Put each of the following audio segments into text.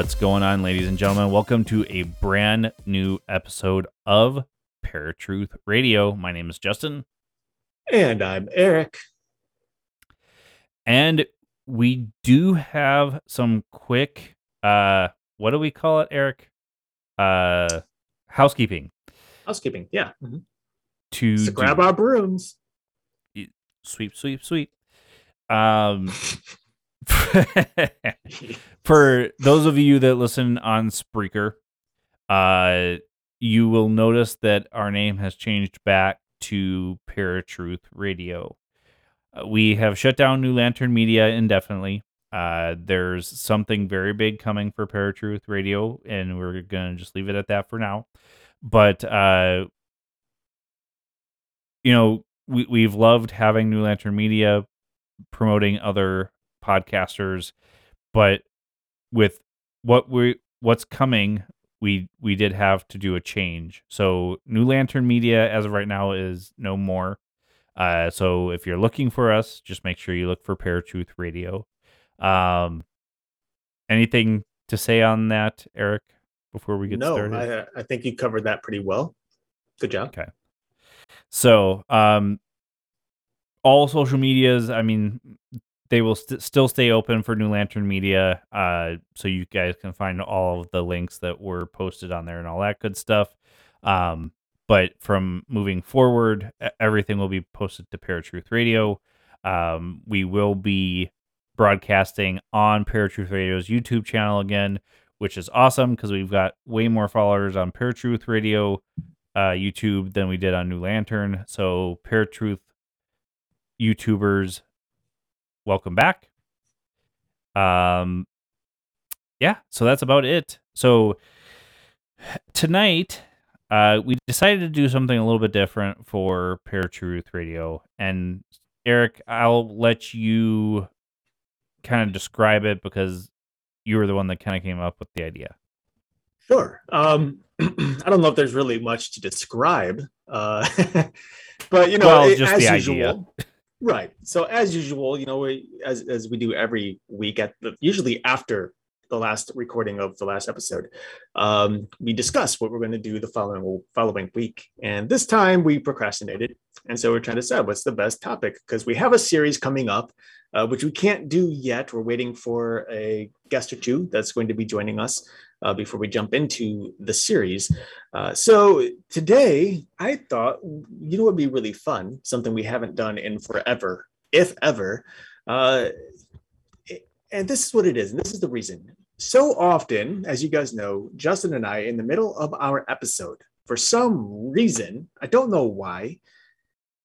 What's going on, ladies and gentlemen? Welcome to a brand new episode of Paratruth Radio. My name is Justin, And I'm Eric. and we do have some quick uh what do we call it, Eric? Uh housekeeping Housekeeping. Yeah. Mhm. to So do. grab our brooms. sweep, sweep, sweep. Um for those of you that listen on Spreaker, uh, you will notice that our name has changed back to Paratruth Radio. Uh, we have shut down New Lantern Media indefinitely. Uh, there's something very big coming for Paratruth Radio, and we're gonna just leave it at that for now. But uh, you know, we we've loved having New Lantern Media promoting other podcasters, but with what we what's coming, we we did have to do a change. So New Lantern Media as of right now is no more. Uh, so if you're looking for us, just make sure you look for Paratruth Radio. Um, anything to say on that, Eric? Before we get no, started, I, I think you covered that pretty well. Good job. Okay. So, um, all social medias, I mean, they will st- still stay open for New Lantern Media. Uh, so you guys can find all of the links that were posted on there and all that good stuff. Um, but from moving forward, everything will be posted to Paratruth Radio. Um, we will be broadcasting on Paratruth Radio's YouTube channel again, which is awesome because we've got way more followers on Paratruth Radio uh, YouTube than we did on New Lantern. So, Paratruth YouTubers, welcome back. Um, yeah, so that's about it. So tonight, uh, we decided to do something a little bit different for Paratruth Radio, and Eric, I'll let you kind of describe it because you were the one that kind of came up with the idea. Sure. Um, I don't know if there's really much to describe, uh, but you know, Well, it- just as the usual, idea. right? So as usual, you know, we, as as we do every week at the usually after the last recording of the last episode, um, we discuss what we're going to do the following following week, and this time we procrastinated, and so we're trying to decide what's the best topic because we have a series coming up. Uh, which we can't do yet. We're waiting for a guest or two that's going to be joining us uh, before we jump into the series. Uh, so today, I thought, you know, would be really fun, something we haven't done in forever, if ever. Uh, and this is what it is, and this is the reason. So often, as you guys know, Justin and I, in the middle of our episode, for some reason, I don't know why,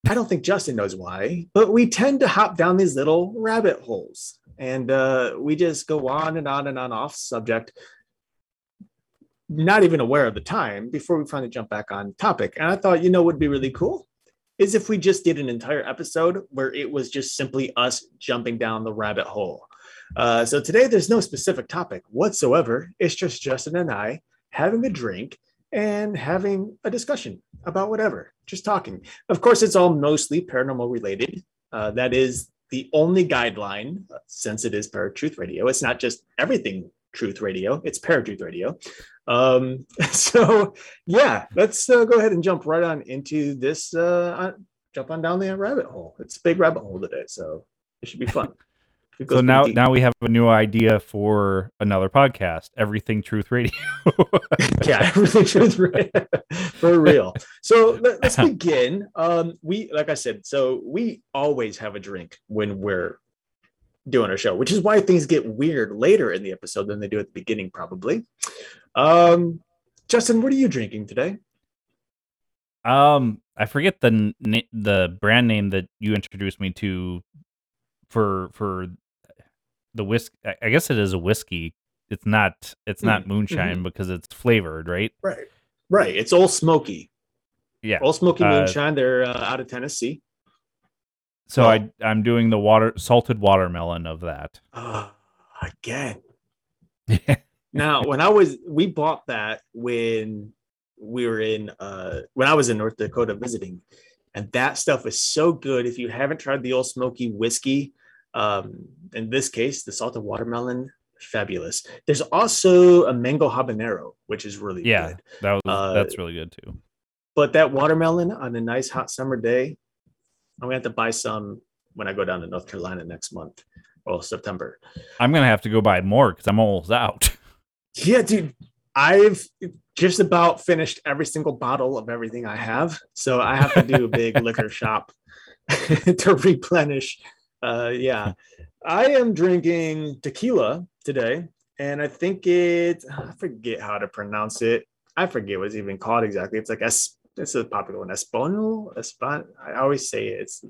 I don't think Justin knows why, but we tend to hop down these little rabbit holes and uh, we just go on and on and on off subject, not even aware of the time before we finally jump back on topic. And I thought, you know, would be really cool is if we just did an entire episode where it was just simply us jumping down the rabbit hole. Uh, so today, there's no specific topic whatsoever. It's just Justin and I having a drink and having a discussion about whatever, just talking. Of course, it's all mostly paranormal related. Uh, that is the only guideline since it is Paratruth Radio. It's not just everything Truth Radio, it's Paratruth Radio. Um, so, yeah, let's uh, go ahead and jump right on into this. Uh, on- jump on down the rabbit hole. It's a big rabbit hole today, so it should be fun. So now, deep. now we have a new idea for another podcast, Everything Truth Radio. yeah, everything shows re- for real. So let, us begin. Um, we, like I said, so we always have a drink when we're doing our show, which is why things get weird later in the episode than they do at the beginning, probably. Um, Justin, what are you drinking today? Um, I forget the na- the brand name that you introduced me to for for the whiskey. I guess it is a whiskey. It's not. It's not Mhm, moonshine because it's flavored, right? Right, right. It's all Smoky. Yeah. Old Smoky Uh, Moonshine. They're uh, out of Tennessee. So well- I I'm doing the water salted watermelon of that. Uh, again, Now, when I was, we bought that when we were in, uh, when I was in North Dakota visiting, and that stuff is so good. If you haven't tried the Old Smoky whiskey, um, in this case, the salted watermelon, fabulous. There's also a mango habanero, which is really yeah, good. that was Uh, that's really good too. But that watermelon on a nice hot summer day, I'm gonna have to buy some when I go down to North Carolina next month or September. I'm gonna have to go buy more because I'm almost out. Yeah, dude. I've just about finished every single bottle of everything I have. So I have to do a big liquor shop to replenish. Uh, yeah. I am drinking tequila today, and I think it, I forget how to pronounce it. I forget what it's even called exactly. It's like es, is a popular one. Espanol? Espan. I always say it. it's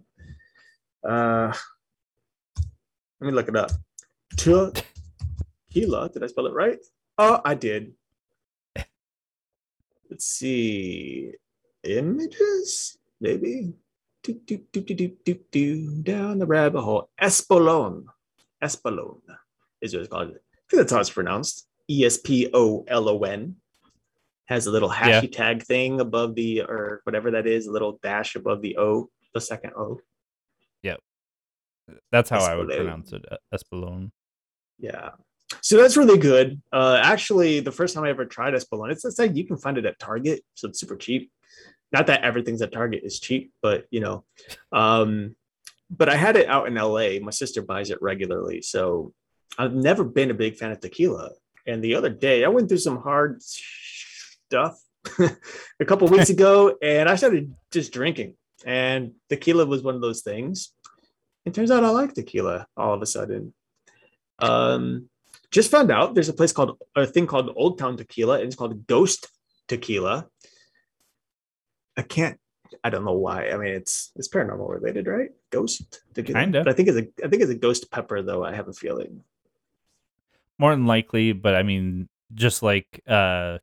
uh let me look it up. Tequila. Did I spell it right? Oh, I did. Let's see. Images, maybe. Do, do, do, do, do, do, do, down the rabbit hole. Espolon. Espolon is what it's called. I think that's how it's pronounced. E S P O L O N. Has a little Yeah. hashtag thing above the, or whatever that is, a little dash above the O, the second O. Yeah, that's how I would pronounce it. Espolón. Yeah. So that's really good. Uh, actually, the first time I ever tried Espolon, it's, it's like you can find it at Target, so it's super cheap. Not that everything's at Target is cheap, but you know, um, but I had it out in LA. My sister buys it regularly, so I've never been a big fan of tequila. And the other day, I went through some hard stuff a couple weeks ago, and I started just drinking. And tequila was one of those things. It turns out I like tequila all of a sudden. Um, just found out there's a place called a thing called Old Town Tequila, and it's called Ghost Tequila. I can't. I don't know why. I mean, it's it's paranormal related, right? Ghost tequila. Kinda. But I think it's a I think it's a ghost pepper, though. I have a feeling. More than likely, but I mean, just like uh,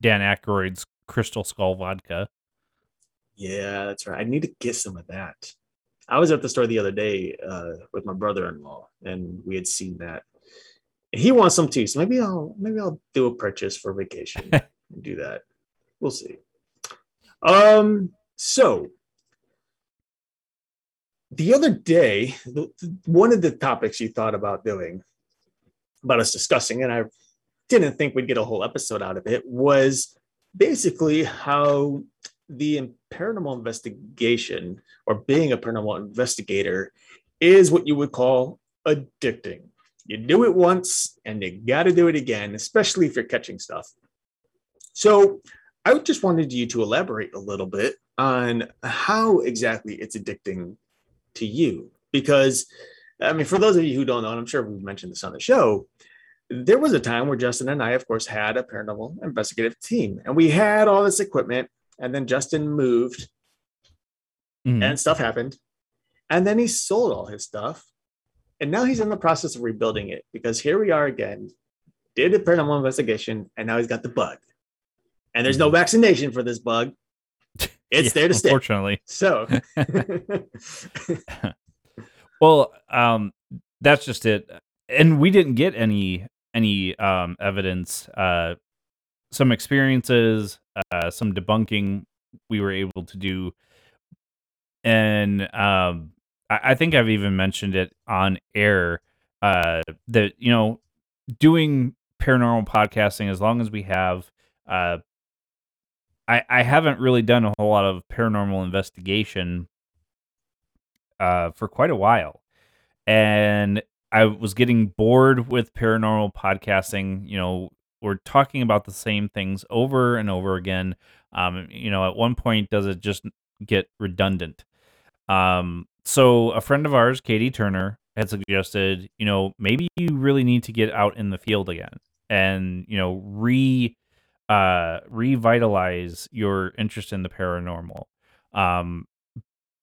Dan Aykroyd's Crystal Skull vodka. Yeah, that's right. I need to get some of that. I was at the store the other day uh, with my brother-in-law, and we had seen that. He wants some too, so maybe I'll maybe I'll do a purchase for vacation and do that. We'll see. Um. So the other day, one of the topics you thought about doing, about us discussing, and I didn't think we'd get a whole episode out of it, was basically how the paranormal investigation or being a paranormal investigator is what you would call addicting. You do it once and you got to do it again, especially if you're catching stuff. So, I just wanted you to elaborate a little bit on how exactly it's addicting to you. Because, I mean, for those of you who don't know, and I'm sure we've mentioned this on the show, there was a time where Justin and I, of course, had a paranormal investigative team and we had all this equipment. And then Justin moved Mhm. and stuff happened. And then he sold all his stuff. And now he's in the process of rebuilding it because here we are again, did a paranormal investigation, and now he's got the bug. And there's no vaccination for this bug. It's Yeah, there to stay. Unfortunately. So, Well, um, that's just it. And we didn't get any any um evidence. Uh, some experiences, uh, some debunking we were able to do, and um, I, I think I've even mentioned it on air. Uh, that you know, doing paranormal podcasting as long as we have, uh, I I haven't really done a whole lot of paranormal investigation uh, for quite a while. And I was getting bored with paranormal podcasting. You know, we're talking about the same things over and over again. Um, you know, at one point, does it just get redundant? Um, so a friend of ours, Katie Turner, had suggested, you know, maybe you really need to get out in the field again and, you know, re uh revitalize your interest in the paranormal. Um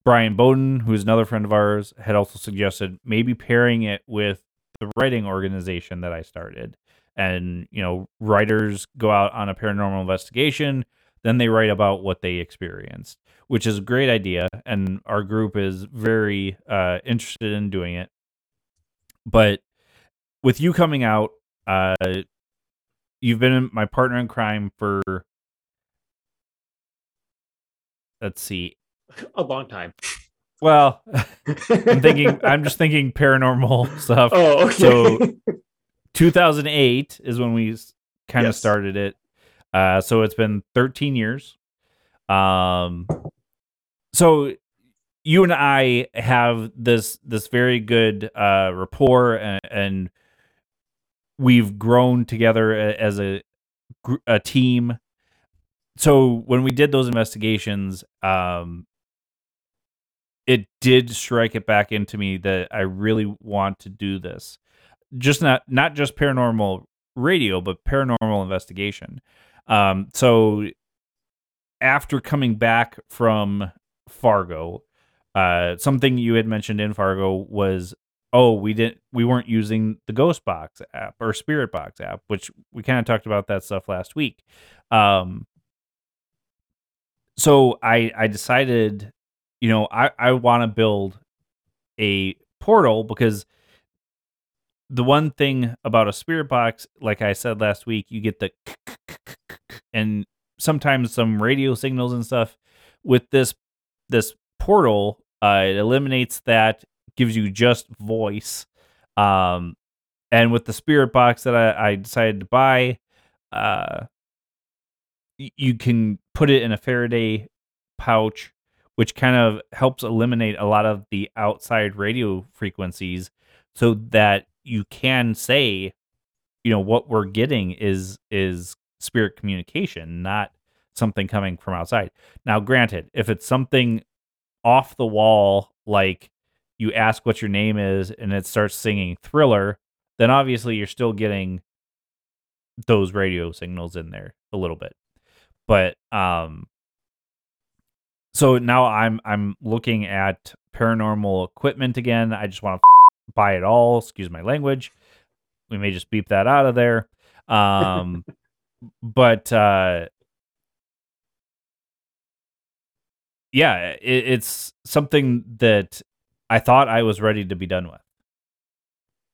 Brian Bowden, who's another friend of ours, had also suggested maybe pairing it with the writing organization that I started. And, you know, writers go out on a paranormal investigation, then they write about what they experienced, which is a great idea. And our group is very uh, interested in doing it. But with you coming out, uh, you've been my partner in crime for, let's see, a long time. Well, I'm thinking. I'm just thinking paranormal stuff. Oh, okay. So, 2008 is when we kind of Yes. started it. Uh, so it's been 13 years. Um, so you and I have this this very good uh, rapport, and, and we've grown together as a a team. So when we did those investigations, um, it did strike it back into me that I really want to do this. Just not not just paranormal radio, but paranormal investigation. Um, so after coming back from Fargo, uh, something you had mentioned in Fargo was, oh, we didn't, we weren't using the Ghost Box app or Spirit Box app, which we kind of talked about that stuff last week. Um, so I I decided, you know, I I want to build a portal because the one thing about a spirit box, like I said last week, you get the and sometimes some radio signals and stuff. With this this portal, uh, it eliminates that, gives you just voice. Um, and with the spirit box that I, I decided to buy, uh, you can put it in a Faraday pouch, which kind of helps eliminate a lot of the outside radio frequencies so that you can say, you know, what we're getting is is spirit communication, not something coming from outside. Now, granted, if it's something off the wall, like you ask what your name is and it starts singing thriller, then obviously you're still getting those radio signals in there a little bit. But um so now I'm I'm looking at paranormal equipment again. I just want to buy it all, excuse my language. We may just beep that out of there. Um but uh yeah, it, it's something that I thought I was ready to be done with.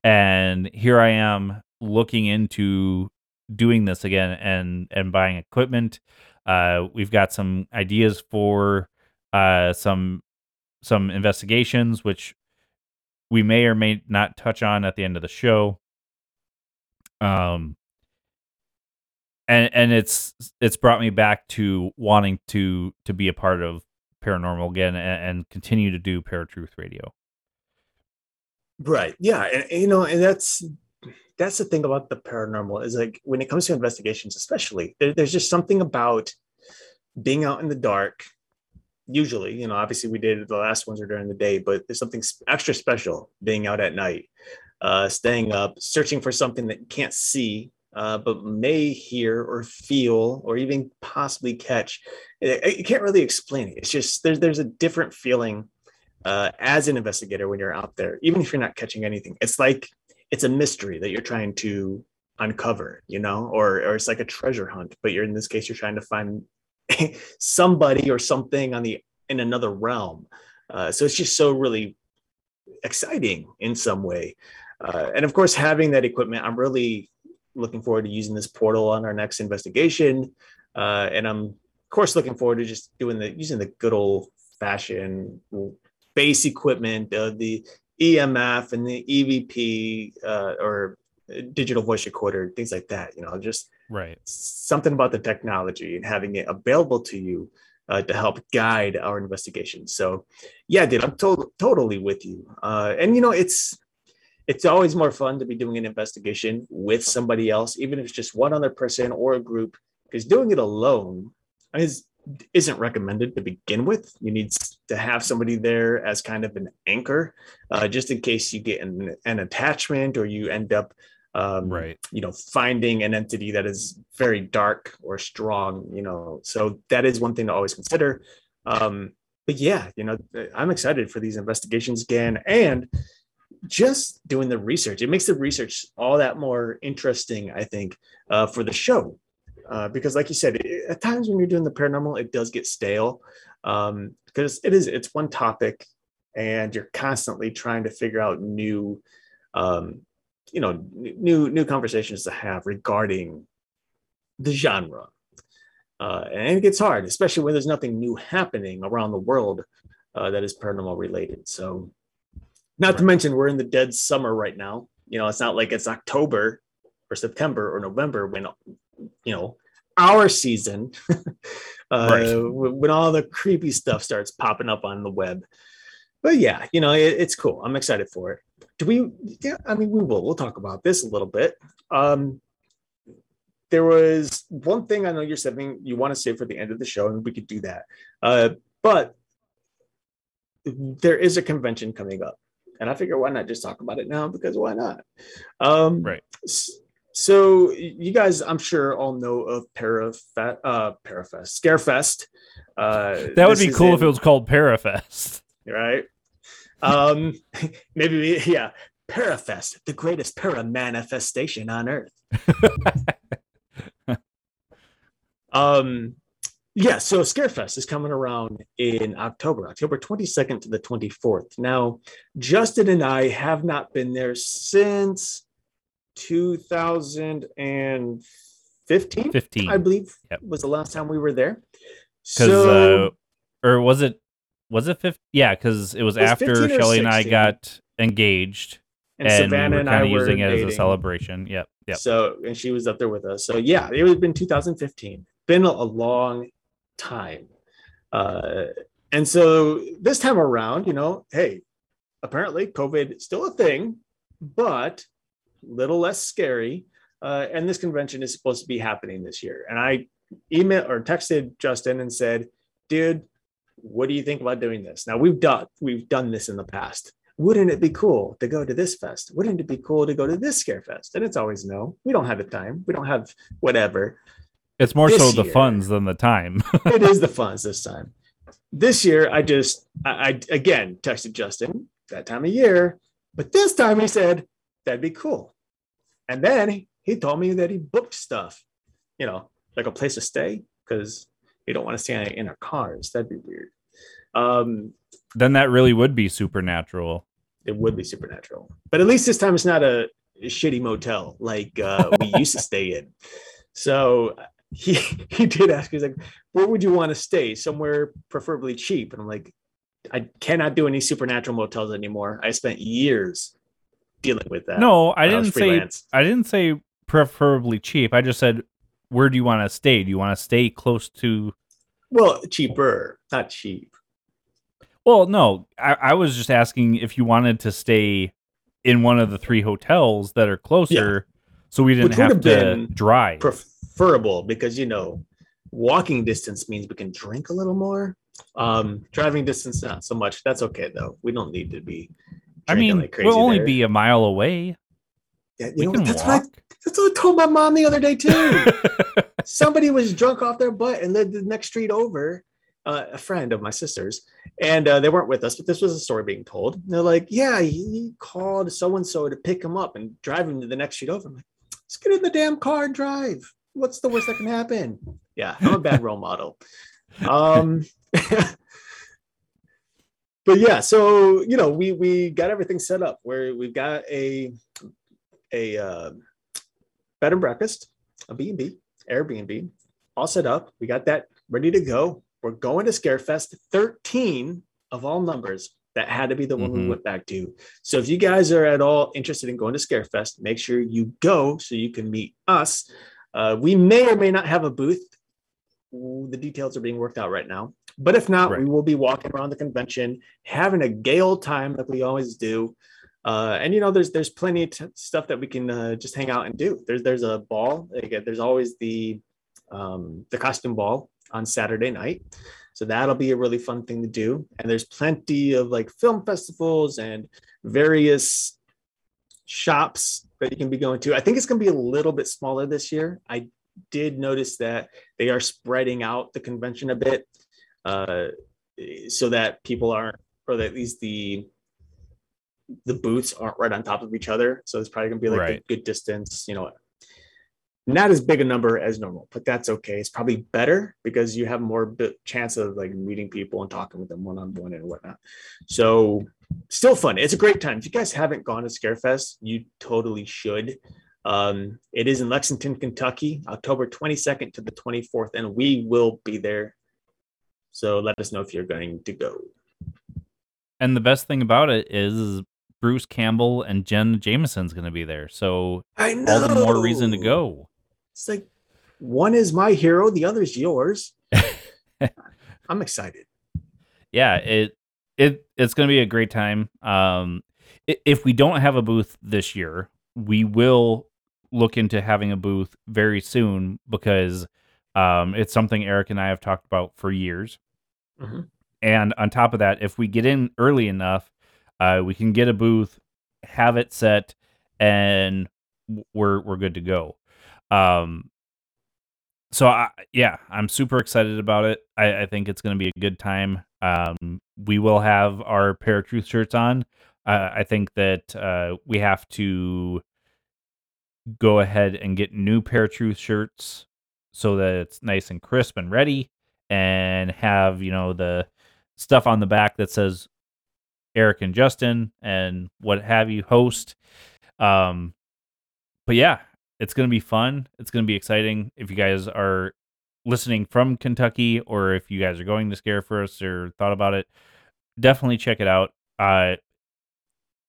And here I am looking into doing this again and and buying equipment. Uh, we've got some ideas for uh, some some investigations, which we may or may not touch on at the end of the show. Um, and and it's it's brought me back to wanting to to be a part of paranormal again and, and continue to do paratruth radio. Right. Yeah. And, you know, and that's that's the thing about the paranormal is like when it comes to investigations, especially, there, there's just something about being out in the dark. Usually, you know, obviously we did the last ones are during the day, but there's something extra special being out at night, uh, staying up, searching for something that you can't see, uh, but may hear or feel or even possibly catch. You can't really explain it. It's just there's there's a different feeling uh, as an investigator when you're out there, even if you're not catching anything. It's like it's a mystery that you're trying to uncover, you know, or or it's like a treasure hunt, but you're in this case you're trying to find somebody or something on the in another realm. Uh, so it's just so really exciting in some way. Uh, and of course, having that equipment, I'm really looking forward to using this portal on our next investigation. Uh, and I'm of course looking forward to just doing the using the good old fashioned base equipment, uh, the EMF and the EVP uh, or digital voice recorder, things like that. You know, just Right. something about the technology and having it available to you uh, to help guide our investigation. So, yeah, dude, I'm to- totally with you. Uh, and you know, it's it's always more fun to be doing an investigation with somebody else, even if it's just one other person or a group, because doing it alone is isn't recommended to begin with. You need to have somebody there as kind of an anchor, uh, just in case you get an, an attachment or you end up, um, Right. you know, finding an entity that is very dark or strong. You know, so that is one thing to always consider. Um, but yeah, you know, I'm excited for these investigations again, and just doing the research. It makes the research all that more interesting, I think, uh, for the show uh, because like you said it, at times when you're doing the paranormal it does get stale um, because it is it's one topic and you're constantly trying to figure out new um, you know new new conversations to have regarding the genre. Uh, and it gets hard especially when there's nothing new happening around the world uh, that is paranormal related. So not to mention we're in the dead summer right now. You know it's not like it's october or september or november when you know our season uh, Right. when all the creepy stuff starts popping up on the web. But yeah you know it, it's cool. I'm excited for it do we yeah i mean we will we'll talk about this a little bit um there was one thing i know you're saying you want to say for the end of the show and we could do that uh but there is a convention coming up and i figure why not just talk about it now because why not um Right. so you guys, I'm sure all know of Parafest, uh, Parafest, Scarefest. Uh, That would be cool if it was called Parafest. right. Um, maybe we, yeah, Parafest, the greatest para manifestation on earth. um, yeah, so Scarefest is coming around in October, October 22nd to the 24th. Now, Justin and I have not been there since 2015, 15. I believe, Yep. was the last time we were there. Because, So, uh, or was it, was it 15? Yeah, because it was It was after 15 Shelly and I got engaged and, and, Savannah we were and I kind of were using it as a celebration. Yep. Yep. So, and she was up there with us. So, yeah, it was been 2015. Been a, long time. Uh, and so this time around, you know, hey, apparently COVID is still a thing, but a little less scary. Uh, and this convention is supposed to be happening this year. And I emailed or texted Justin and said, dude, what do you think about doing this? Now we've done we've done this in the past. Wouldn't it be cool to go to this fest? Wouldn't it be cool to go to this scare fest? And it's always no. We don't have the time. We don't have whatever. It's more This so the year- funds than the time. it is the funds this time. This year, I just, I, I again texted Justin that time of year, but this time he said that'd be cool. And then he, he told me that he booked stuff, you know, like a place to stay because you don't want to stay in our cars. That'd be weird. Um, then that really would be supernatural. it would be supernatural, but at least this time it's not a, shitty motel like uh, we used to stay in. So he he did ask. He's like, "Where would you want to stay? Somewhere preferably cheap." And I'm like, "I cannot do any supernatural motels anymore. I spent years dealing with that. No, I didn't say. I didn't say preferably cheap. I just said where do you want to stay? Do you want to stay close to Well, cheaper, not cheap. Well, no. I, I was just asking if you wanted to stay in one of the three hotels that are closer so we didn't Which have to drive. Preferable because you know, walking distance means we can drink a little more. Um, driving distance not so much. That's okay though. We don't need to be. I mean, like crazy we'll only there. be a mile away. Yeah, you We know? That's what I walk. That's what I told my mom the other day too. Somebody was drunk off their butt and lived the next street over, uh, a friend of my sister's, and uh, they weren't with us, but this was a story being told. And they're like, "Yeah, he called so and so to pick him up and drive him to the next street over." I'm like, "Let's get in the damn car and drive. What's the worst that can happen?" Yeah, I'm a bad role model. Um, but yeah, so you know, we we got everything set up where we've got a a uh, bed and breakfast, a B&B, Airbnb, all set up. We got that ready to go. We're going to Scarefest 13 of all numbers. That had to be the one we Mhm. went back to. So if you guys are at all interested in going to Scarefest, make sure you go so you can meet us. Uh, we may or may not have a booth. The details are being worked out right now. But if not, Right. we will be walking around the convention, having a gay old time like we always do. Uh, and you know, there's there's plenty of t- stuff that we can uh, just hang out and do. There's there's a ball. Again, there's always the um, the costume ball on Saturday night. So that'll be a really fun thing to do. And there's plenty of like film festivals and various shops that you can be going to. I think it's going to be a little bit smaller this year. I did notice that they are spreading out the convention a bit uh, so that people aren't, or at least the the booths aren't right on top of each other. So it's probably going to be like Right. a good distance, you know, not as big a number as normal, but that's okay. It's probably better because you have more chance of like meeting people and talking with them one on one and whatnot. So still fun. It's a great time. If you guys haven't gone to Scarefest, you totally should. Um, it is in Lexington, Kentucky, October 22nd to the 24th, and we will be there. So let us know if you're going to go. And the best thing about it is Bruce Campbell and Jen Jameson's going to be there. So I all the more reason to go. It's like one is my hero, the other's yours. I'm excited. yeah it it it's going to be a great time um if we don't have a booth this year we will look into having a booth very soon because um it's something eric and i have talked about for years Mhm. and on top of that if we get in early enough uh we can get a booth have it set and we're we're good to go um so I, yeah, I'm super excited about it. I, I think it's going to be a good time. Um, we will have our Paratruth shirts on. Uh, I think that uh, we have to go ahead and get new Paratruth shirts so that it's nice and crisp and ready, and have you know the stuff on the back that says Eric and Justin and what have you host. Um, but yeah, it's going to be fun. It's going to be exciting. If you guys are listening from Kentucky or if you guys are going to Scarefest or thought about it, definitely check it out. Uh,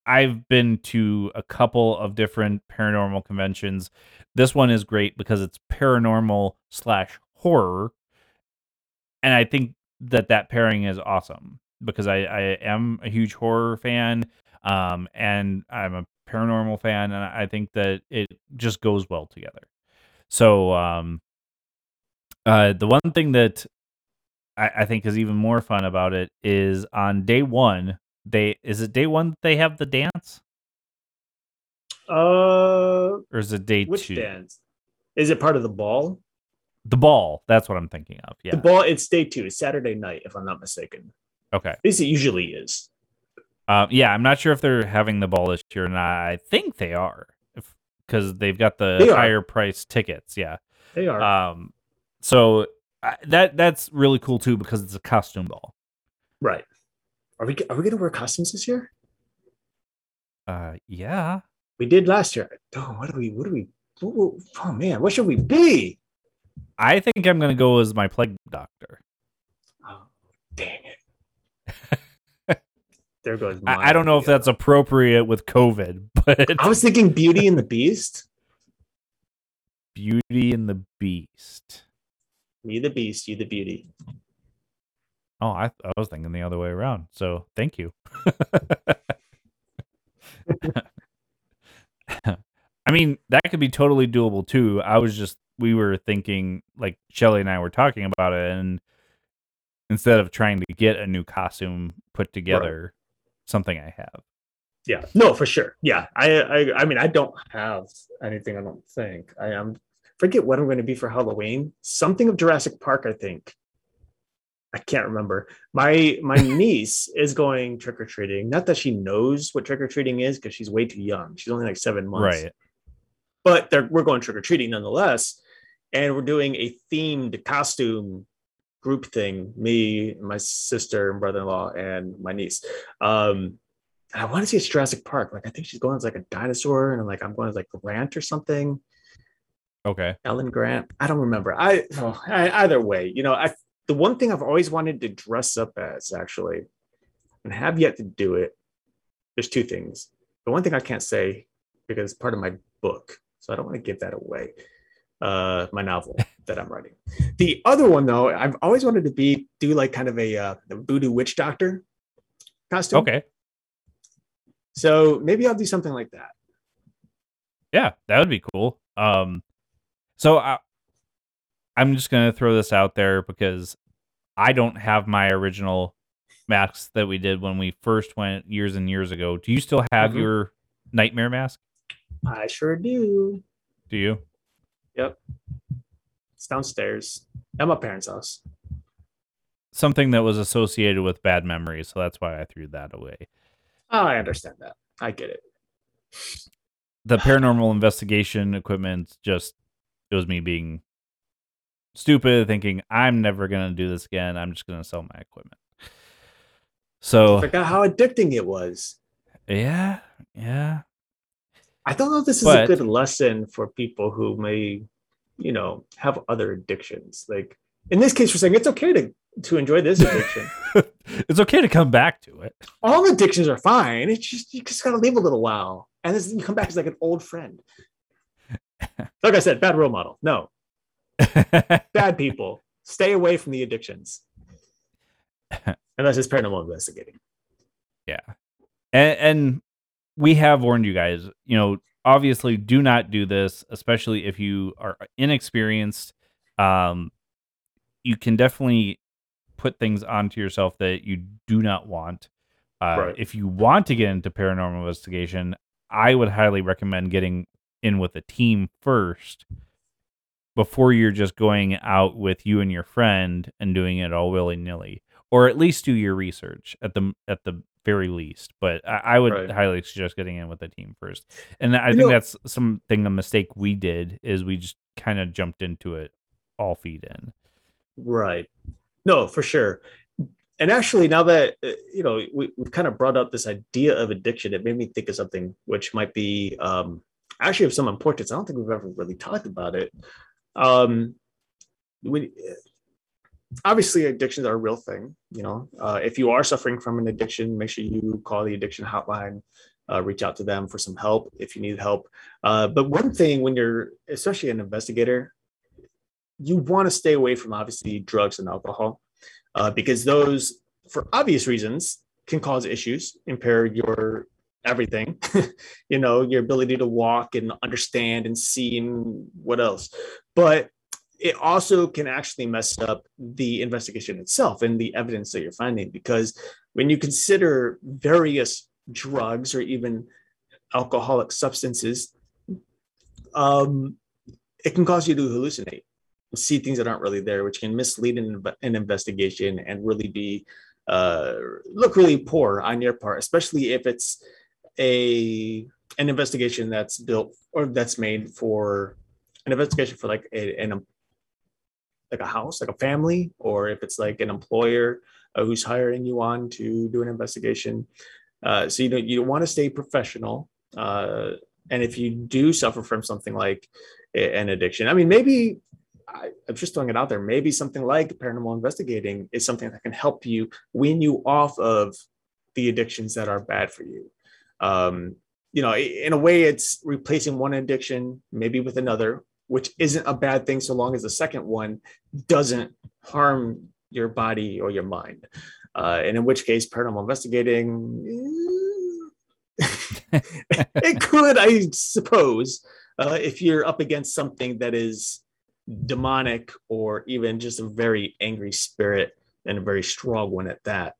I've been to a couple of different paranormal conventions. This one is great because it's paranormal slash horror, and I think that that pairing is awesome because I, I am a huge horror fan, um, and I'm a paranormal fan, and I think that it just goes well together. So, um, uh, the one thing that I, I think is even more fun about it is on day one. They is it day one they have the dance, Uh, or is it day which two? dance? Is it part of the ball? The ball. That's what I'm thinking of. Yeah. The ball. It's day two. It's Saturday night, if I'm not mistaken. Okay. At least it usually is. Um, yeah, I'm not sure if they're having the ball this year or not. I think they are, because they've got the They higher price tickets. Yeah. They are. Um, so I, that that's really cool too because it's a costume ball. right. Are we? Are we gonna wear costumes this year? Uh, yeah. We did last year. Oh, what do we? What do we? what- what- oh man, what should we be? I think I'm gonna go as my plague doctor. Oh, dang it. There goes. my I, I don't know if that's appropriate with COVID, but I was thinking Beauty and the Beast. Beauty and the Beast. Me the Beast, you the Beauty. Oh, I, I was thinking the other way around. So thank you. I mean, that could be totally doable too. I was just, we were thinking, like Shelly and I were talking about it, and instead of trying to get a new costume put together, something I have. Yeah, no, for sure. Yeah, I, I, I mean, I don't have anything. I don't think I am. Forget what I'm going to be for Halloween. Something of Jurassic Park, I think. I can't remember. My my niece is going trick or treating. Not that she knows what trick or treating is, because she's way too young. She's only like seven months. Right. But they're, we're going trick or treating nonetheless, and we're doing a themed costume group thing. Me, my sister, and brother-in-law, and my niece. Um, and I want to see it's Jurassic Park. Like I think she's going as like a dinosaur, and I'm like I'm going as like Grant or something. Okay. Alan Grant. I don't remember. I, oh, I either way, you know, I the one thing I've always wanted to dress up as actually, and have yet to do it. There's two things. The one thing I can't say because it's part of my book, so I don't want to give that away. Uh, my novel that I'm writing. The other one though, I've always wanted to be do like kind of a uh, voodoo witch doctor costume. Okay. So maybe I'll do something like that. Yeah, that would be cool. Um, so I, I'm just gonna throw this out there because I don't have my original masks that we did when we first went years and years ago. Do you still have Mhm. your nightmare mask? I sure do. Do you? Yep. Downstairs at my parents' house. Something that was associated with bad memories, so that's why I threw that away. Oh, I understand that. I get it. The paranormal investigation equipment just it was me being stupid, thinking I'm never gonna do this again. I'm just gonna sell my equipment. So I Forgot how addicting it was. yeah, yeah. I don't know if this is But- a good lesson for people who may, you know, have other addictions. Like in this case, we're saying it's okay to to enjoy this addiction. it's okay to come back to it. All addictions are fine. It's just you just gotta leave a little while, and then you come back as like an old friend. Like I said, bad role model. No, bad people. Stay away from the addictions. Unless it's paranormal investigating. Yeah. And, and we have warned you guys, you know, obviously do not do this, especially if you are inexperienced. Um, you can definitely put things onto yourself that you do not want. Uh, Right. If you want to get into paranormal investigation, I would highly recommend getting in with a team first before you're just going out with you and your friend and doing it all willy nilly, or at least do your research at the at the very least. But I, I would Right. highly suggest getting in with a team first. And I You think know- that's something a mistake we did is we just kind of jumped into it all feet in. Right. No, for sure. And actually, now that uh, you know, we, we've kind of brought up this idea of addiction, it made me think of something which might be um, actually of some importance. I don't think we've ever really talked about it. Um, we obviously addictions are a real thing. You know, uh, if you are suffering from an addiction, make sure you call the addiction hotline. Uh, reach out to them for some help if you need help. Uh, but one thing when you're, especially an investigator, you want to stay away from obviously drugs and alcohol uh, because those, for obvious reasons, can cause issues, impair your everything, you know, your ability to walk and understand and see and what else. But it also can actually mess up the investigation itself and the evidence that you're finding because when you consider various drugs or even alcoholic substances, um, it can cause you to hallucinate see things that aren't really there, which can mislead an, an investigation and really be uh, look really poor on your part, especially if it's a an investigation that's built or that's made for an investigation for like a, an like a house, like a family, or if it's like an employer uh, who's hiring you on to do an investigation. Uh, so you know you want to stay professional, uh, and if you do suffer from something like an addiction, I mean maybe I, I'm just throwing it out there. Maybe something like paranormal investigating is something that can help you wean you off of the addictions that are bad for you. Um, you know, in a way, it's replacing one addiction maybe with another, which isn't a bad thing so long as the second one doesn't harm your body or your mind. Uh, and in which case, paranormal investigating, it could, I suppose, uh, if you're up against something that is demonic or even just a very angry spirit and a very strong one at that.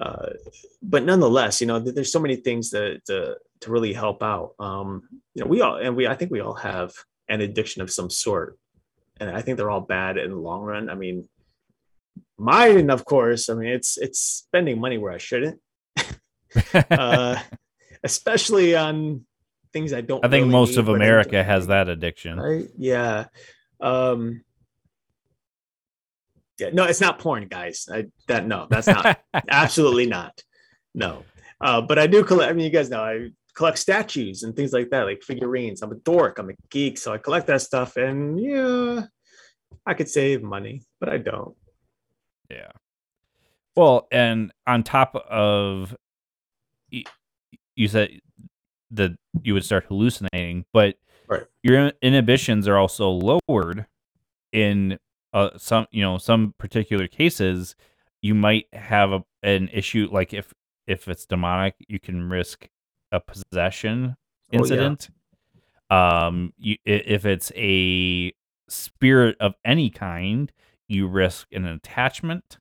Uh, but nonetheless, you know, there's so many things that to, to really help out. Um, you know, we all and we I think we all have an addiction of some sort, and I think they're all bad in the long run. I mean, mine, of course. I mean, it's it's spending money where I shouldn't, uh, especially on things I don't. I think really most of America has that addiction. Right? Yeah. Um Yeah, no, it's not porn, guys. I that no, that's not absolutely not. No. Uh, but I do collect I mean you guys know I collect statues and things like that, like figurines. I'm a dork, I'm a geek, so I collect that stuff and yeah, I could save money, but I don't. Yeah. Well, and on top of you said that you would start hallucinating, but Right. your inhibitions are also lowered in uh, some, you know, some particular cases. You might have a, an issue like if if it's demonic, you can risk a possession Oh, yeah. incident. Um, you, if it's a spirit of any kind, you risk an attachment.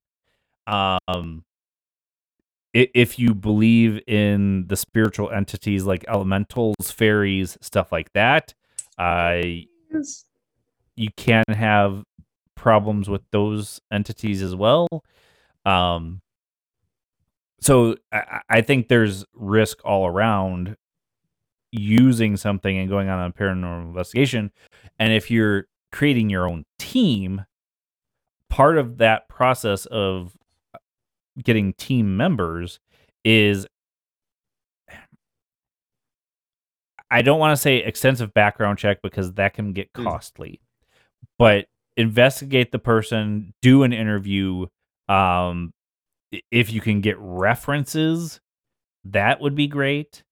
Um, if you believe in the spiritual entities like elementals, fairies, stuff like that, uh, you can have problems with those entities as well. Um, so I, I think there's risk all around using something and going on a paranormal investigation. And if you're creating your own team, part of that process of getting team members is I don't want to say extensive background check because that can get Mm. costly. But investigate the person, do an interview. Um, if you can get references, that would be great.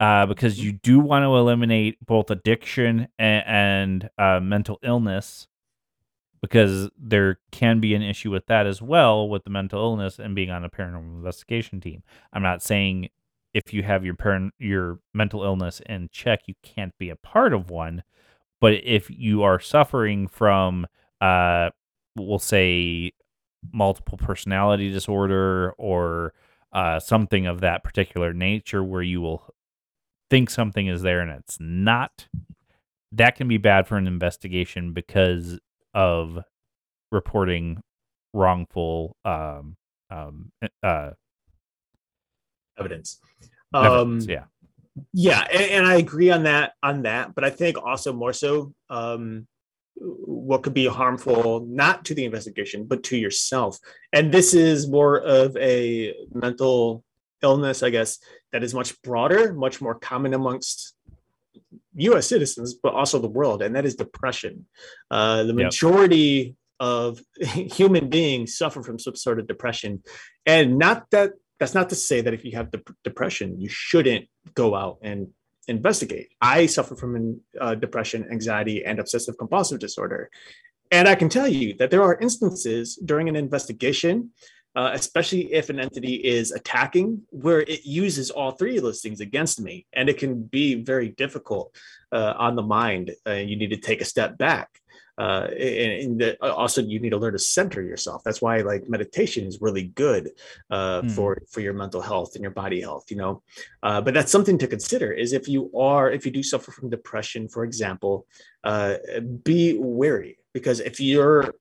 Uh, because you do want to eliminate both addiction and, and uh, mental illness, because there can be an issue with that as well with the mental illness and being on a paranormal investigation team. I'm not saying if you have your paran- your mental illness in check, you can't be a part of one. But if you are suffering from, uh, we'll say, multiple personality disorder or uh, something of that particular nature, where you will think something is there and it's not, that can be bad for an investigation because of reporting wrongful um, um, uh, evidence. evidence. Um, yeah. yeah and, and i agree on that on that but i think also more so um what could be harmful not to the investigation but to yourself. And this is more of a mental illness i guess that is much broader much more common amongst us citizens but also the world and that is depression. Uh, the Yep. majority of human beings suffer from some sort of depression. And not that that's not to say that if you have dep- depression you shouldn't go out and investigate. I suffer from uh, depression anxiety and obsessive compulsive disorder. And i can tell you that there are instances during an investigation uh, especially if an entity is attacking where it uses all three of those things against me. And it can be very difficult uh, on the mind you need to take a step back uh, and, and the, also you need to learn to center yourself. That's why like meditation is really good uh, Hmm. for for your mental health and your body health you know? Uh, but that's something to consider is if you are if you do suffer from depression for example uh, be wary. Because if you're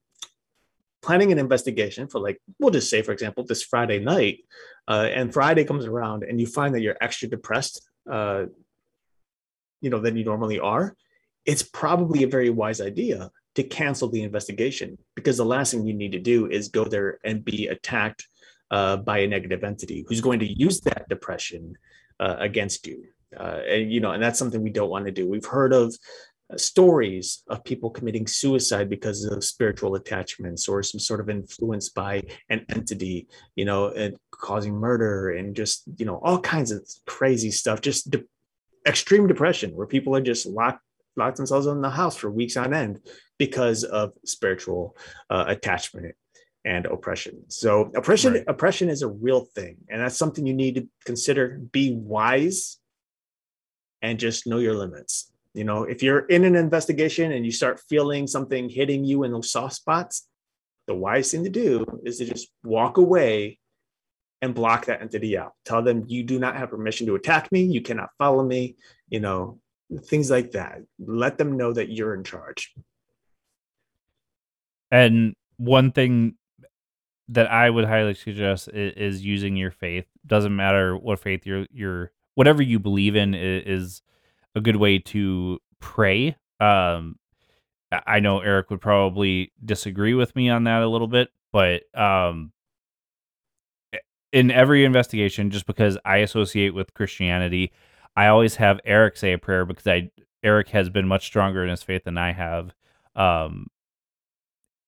planning an investigation for like we'll just say for example this friday night uh, and friday comes around and you find that you're extra depressed uh, you know than you normally are it's probably a very wise idea to cancel the investigation because the last thing you need to do is go there and be attacked uh, by a negative entity who's going to use that depression uh, against you. Uh, and you know and that's something we don't want to do. We've heard of uh, stories of people committing suicide because of spiritual attachments or some sort of influence by an entity you know and causing murder and just you know all kinds of crazy stuff just de- extreme depression where people are just locked locked themselves in the house for weeks on end because of spiritual uh, attachment and oppression. So oppression Right. oppression is a real thing, and that's something you need to consider. Be wise and just know your limits. You know, if you're in an investigation and you start feeling something hitting you in those soft spots, the wise thing to do is to just walk away and block that entity out. Tell them you do not have permission to attack me. You cannot follow me. You know, things like that. Let them know that you're in charge. And one thing that I would highly suggest is, is using your faith. Doesn't matter what faith you're, you're whatever you believe in is, is a good way to pray. Um, I know Eric would probably disagree with me on that a little bit, but um, in every investigation, just because I associate with Christianity, I always have Eric say a prayer because I Eric has been much stronger in his faith than I have. Um,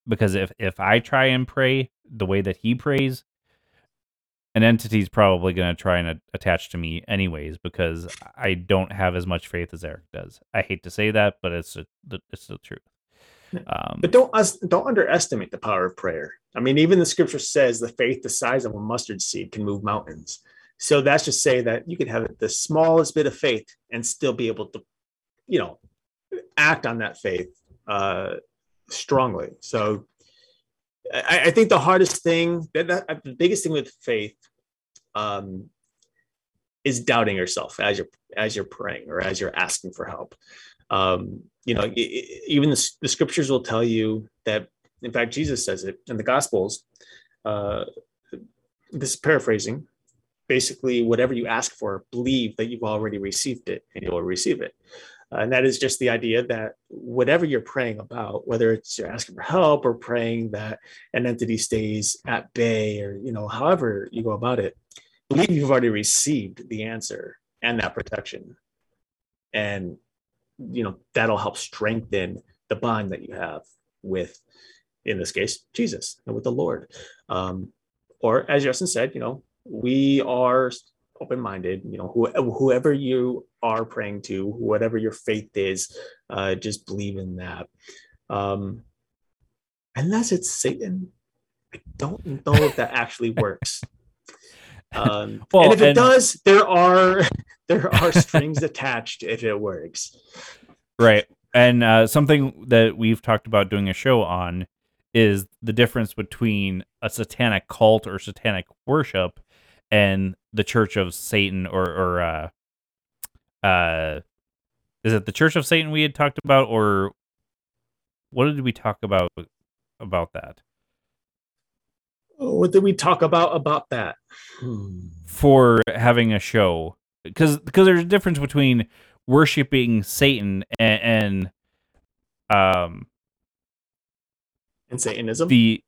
because if if I try and pray the way that he prays, an entity's probably going to try and attach to me anyways because I don't have as much faith as Eric does. I hate to say that, but it's a, it's the truth. Um, But don't us don't underestimate the power of prayer. I mean, even the scripture says the faith the size of a mustard seed can move mountains. So that's just say that you could have the smallest bit of faith and still be able to, you know, act on that faith uh, strongly. So I, I think the hardest thing, that, that, the biggest thing with faith, um, is doubting yourself as you're as you're praying or as you're asking for help. Um, you know, even the, the scriptures will tell you that. In fact, Jesus says it in the Gospels. Uh, this is paraphrasing. Basically, whatever you ask for, believe that you've already received it, and you will receive it. Uh, and that is just the idea that whatever you're praying about, whether it's you're asking for help or praying that an entity stays at bay, or you know, however you go about it, believe you've already received the answer and that protection. And you know, that'll help strengthen the bond that you have with, in this case, Jesus and with the Lord. Um, or as Justin said, you know, we are open-minded you know whoever you are praying to whatever your faith is uh, just believe in that. Um, unless it's satan i don't know if that actually works. Um, well, and if it and... does there are there are strings attached if it works. Right. And uh, something that we've talked about doing a show on is the difference between a satanic cult or satanic worship and the Church of Satan or or uh uh is it the Church of Satan we had talked about or what did we talk about about that? What did we talk about about that? For having a show because because there's a difference between worshiping Satan and, and um and Satanism. The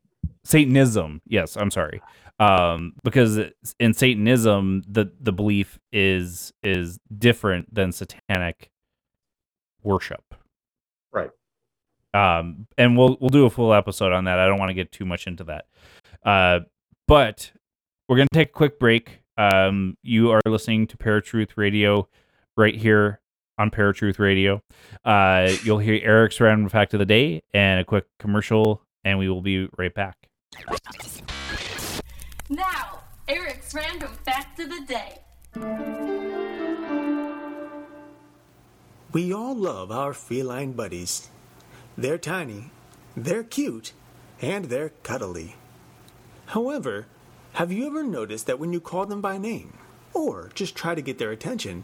Satanism, yes, I'm sorry um, because in Satanism the the belief is is different than satanic worship. Right. Um, and we'll we'll do a full episode on that. I don't want to get too much into that. Uh, but we're gonna take a quick break. Um, you are listening to Paratruth Radio right here on Paratruth Radio. Uh, you'll hear Eric's random fact of the day and a quick commercial, and we will be right back. Now, Eric's random fact of the day. We all love our feline buddies. They're tiny, they're cute, and they're cuddly. However, have you ever noticed that when you call them by name, or just try to get their attention,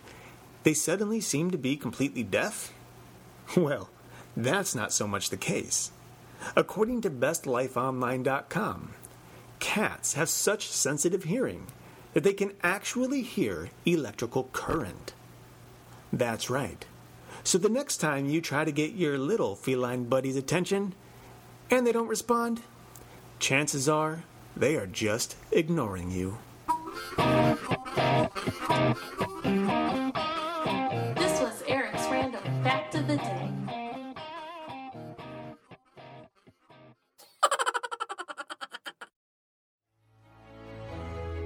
they suddenly seem to be completely deaf? Well, that's not so much the case. According to BestLifeOnline.com, cats have such sensitive hearing that they can actually hear electrical current. That's right. So the next time you try to get your little feline buddy's attention and they don't respond, chances are they are just ignoring you.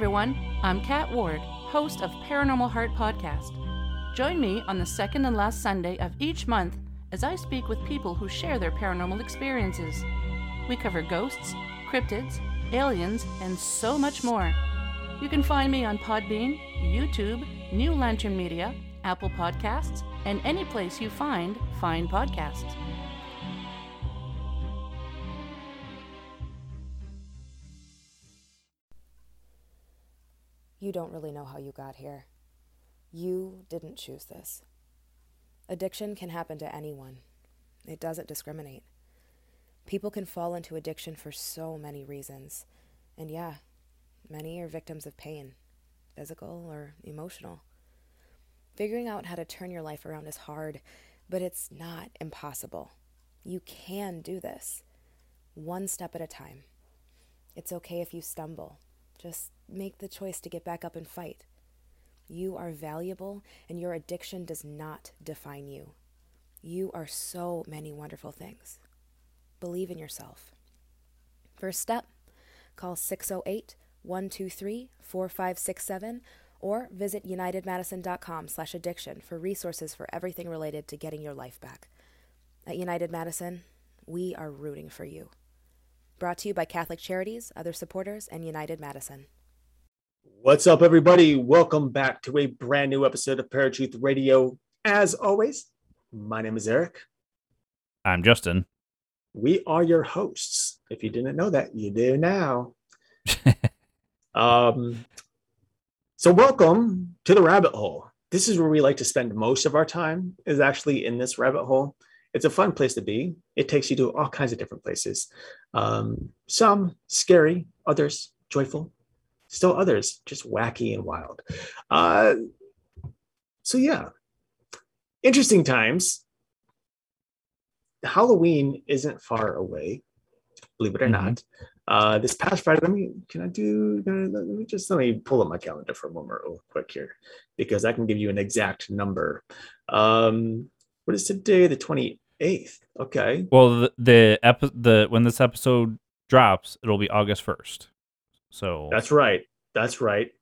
Everyone, I'm Kat Ward, host of Paranormal Heart Podcast. Join me on the second and last Sunday of each month as I speak with people who share their paranormal experiences. We cover ghosts, cryptids, aliens, and so much more. You can find me on Podbean, YouTube, New Lantern Media, Apple Podcasts, and any place you find fine podcasts. You don't really know how you got here. You didn't choose this. Addiction can happen to anyone, it doesn't discriminate. People can fall into addiction for so many reasons. And yeah, many are victims of pain, physical or emotional. Figuring out how to turn your life around is hard, But it's not impossible. You can do this, one step at a time. It's okay if you stumble. Just make the choice to get back up and fight. You are valuable, and your addiction does not define you. You are so many wonderful things. Believe in yourself. First step call 608 123 4567 or visit unitedmadison.com slash addiction for resources for everything related to getting your life back. At United Madison, we are rooting for you. Brought to you by Catholic Charities, other supporters, and United Madison. What's up, everybody? Welcome back to a brand new episode of Paratruth Radio. As always, my name is Eric. I'm Justin. We are your hosts. If you didn't know that, you do now. um, so, welcome to the rabbit hole. This is where we like to spend most of our time. Is actually in this rabbit hole. It's a fun place to be. It takes you to all kinds of different places. Um, some scary, others joyful, still others just wacky and wild. Uh, so yeah, interesting times. Halloween isn't far away, believe it or mm-hmm. not. Uh, this past Friday, let me can I do? Let me just let me pull up my calendar for a moment real quick here, because I can give you an exact number. Um, what is today? The twenty eighth. Okay. Well, the the, epi- the when this episode drops, it'll be August first. So that's right. That's right.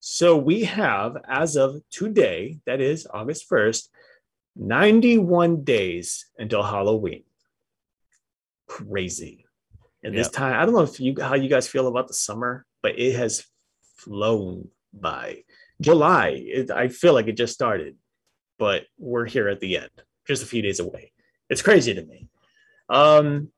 So we have, as of today, that is August 1st, 91 days until Halloween. Crazy. And yep. this time, I don't know if you how you guys feel about the summer, but it has flown by. July, it, I feel like it just started, but we're here at the end, just a few days away. It's crazy to me. Um,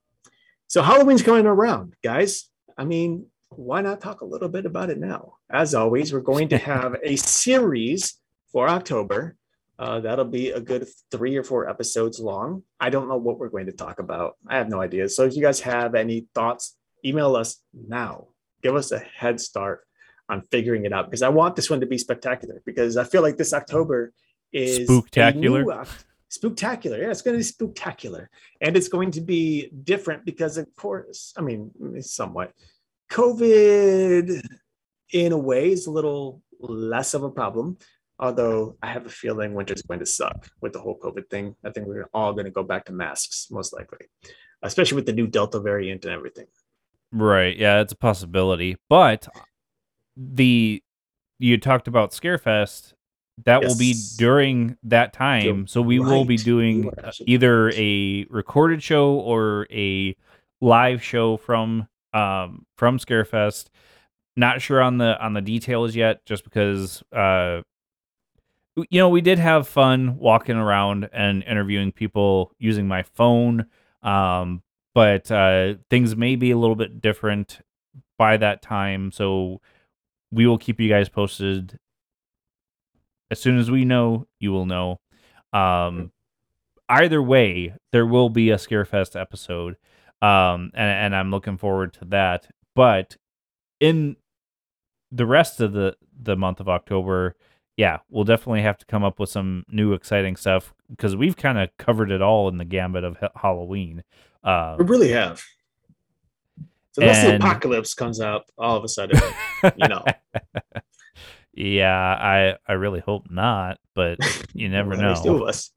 so Halloween's coming around, guys. I mean, why not talk a little bit about it now? As always, we're going to have a series for October. Uh, that'll be a good three or four episodes long. I don't know what we're going to talk about. I have no idea. So if you guys have any thoughts, email us now. Give us a head start on figuring it out because I want this one to be spectacular because I feel like this October is spectacular. Spectacular. Yeah, it's going to be spectacular. And it's going to be different because, of course, I mean, somewhat COVID, in a way, is a little less of a problem. Although I have a feeling winter's going to suck with the whole COVID thing. I think we're all going to go back to masks, most likely, especially with the new Delta variant and everything. Right. Yeah, it's a possibility. But the you talked about Scarefest. That yes. will be during that time. So we right. will be doing either a recorded show or a live show from um, from Scarefest. Not sure on the on the details yet, just because uh, you know we did have fun walking around and interviewing people using my phone. Um, but uh, things may be a little bit different by that time, so we will keep you guys posted. As soon as we know, you will know. Um, either way, there will be a Scarefest episode um, and and I'm looking forward to that. But in the rest of the the month of October, yeah, we'll definitely have to come up with some new exciting stuff because we've kind of covered it all in the gambit of Halloween. Uh, we really have. So unless and... the apocalypse comes out all of a sudden, you know. yeah, I I really hope not, but you never know. Two of us.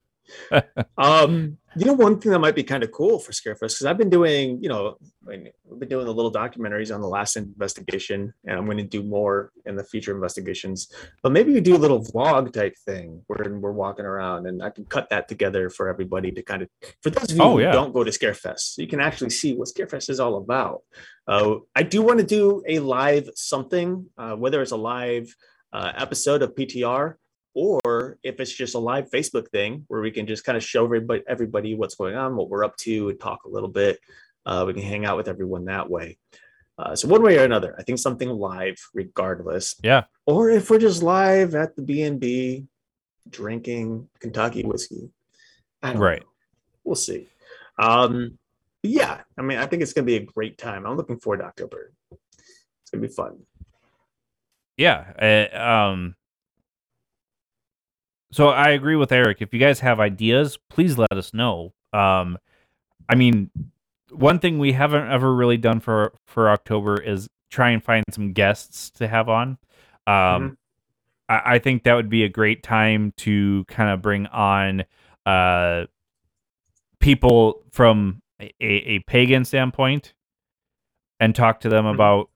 um, you know, one thing that might be kind of cool for Scarefest because I've been doing, you know, I've been doing the little documentaries on the last investigation, and I'm going to do more in the future investigations. But maybe we do a little vlog type thing where we're walking around, and I can cut that together for everybody to kind of, for those of you oh, yeah. who don't go to Scarefest, so you can actually see what Scarefest is all about. Uh, I do want to do a live something, uh, whether it's a live uh, episode of PTR or if it's just a live Facebook thing where we can just kind of show everybody, everybody what's going on, what we're up to, and talk a little bit. Uh, we can hang out with everyone that way. Uh, so one way or another, I think something live, regardless. Yeah. Or if we're just live at the B and B, drinking Kentucky whiskey. right. Know. We'll see. Um, yeah, I mean, I think it's gonna be a great time. I'm looking forward to October. It's gonna be fun. Yeah. Uh, um, so I agree with Eric. If you guys have ideas, please let us know. Um, I mean, one thing we haven't ever really done for for October is try and find some guests to have on. Um, Mhm. I, I think that would be a great time to kind of bring on uh people from a, a pagan standpoint and talk to them Mhm. about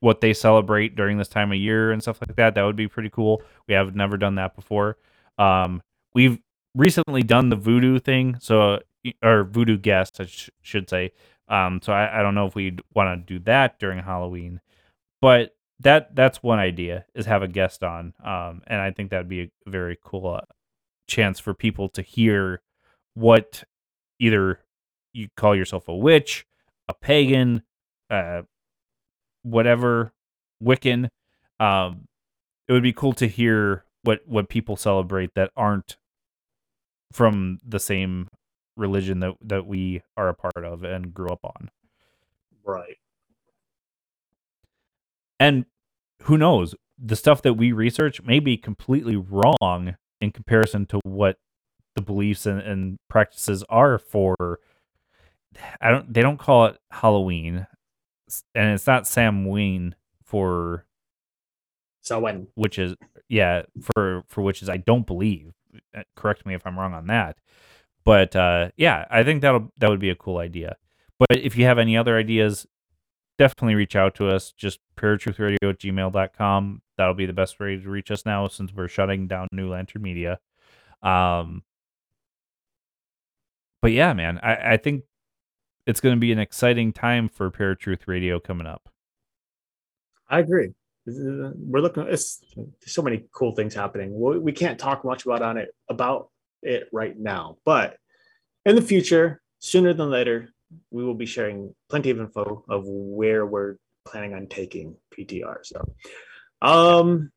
what they celebrate during this time of year and stuff like that. That would be pretty cool. We have never done that before. Um, we've recently done the voodoo thing, so or voodoo guest, I sh- should say. Um, so I, I don't know if we'd want to do that during Halloween, but that that's one idea is have a guest on. Um, and I think that'd be a very cool uh, chance for people to hear what either you call yourself a witch, a pagan, uh, whatever, Wiccan. Um, it would be cool to hear what what people celebrate that aren't from the same religion that that we are a part of and grew up on. Right. And who knows, the stuff that we research may be completely wrong in comparison to what the beliefs and, and practices are for I don't they don't call it Halloween and it's not Samhain for So when is yeah for for which is I don't believe Uh, correct me if I'm wrong on that but uh yeah I think that'll that would be a cool idea. But if you have any other ideas definitely reach out to us just paratruthradio at gmail.com that'll be the best way to reach us now since we're shutting down new lantern media. Um but yeah man I, I think it's going to be an exciting time for paratruth radio coming up I agree. Uh, We're looking. It's there's so many cool things happening. We, we can't talk much about on it about it right now, but in the future, sooner than later, we will be sharing plenty of info of where we're planning on taking PTR. So, um,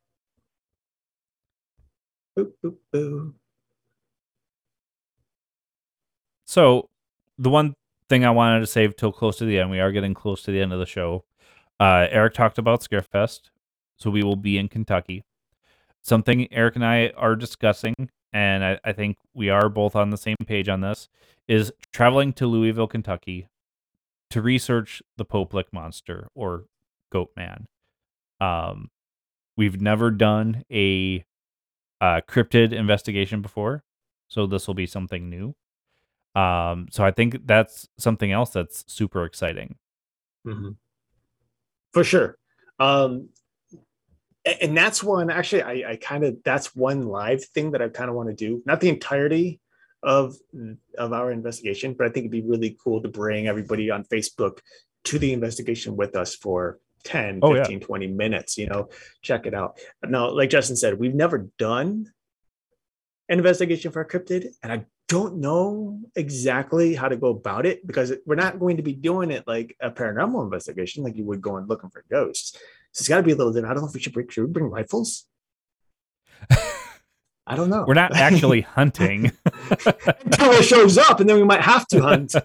boop, boop, boo. So the one thing I wanted to save till close to the end, we are getting close to the end of the show. Uh, Eric talked about Scarefest, so we will be in Kentucky. Something Eric and I are discussing, and I, I think we are both on the same page on this, is traveling to Louisville, Kentucky, to research the Pope Lick monster or Goat Man. Um, we've never done a uh, cryptid investigation before, so this will be something new. Um, so I think that's something else that's super exciting. Mhm. For sure. Um, and that's one actually I, I kind of that's one live thing that I kind of want to do. Not the entirety of of our investigation, but I think it'd be really cool to bring everybody on Facebook to the investigation with us for 10, Oh, yeah. 15, 20 minutes, you know, check it out. Now, like Justin said, we've never done an investigation for a cryptid, and I don't know exactly how to go about it because we're not going to be doing it like a paranormal investigation, like you would go and looking for ghosts. So it's got to be a little different. I don't know if we should bring, should we bring rifles. I don't know. We're not actually hunting. until it shows up, and then we might have to hunt.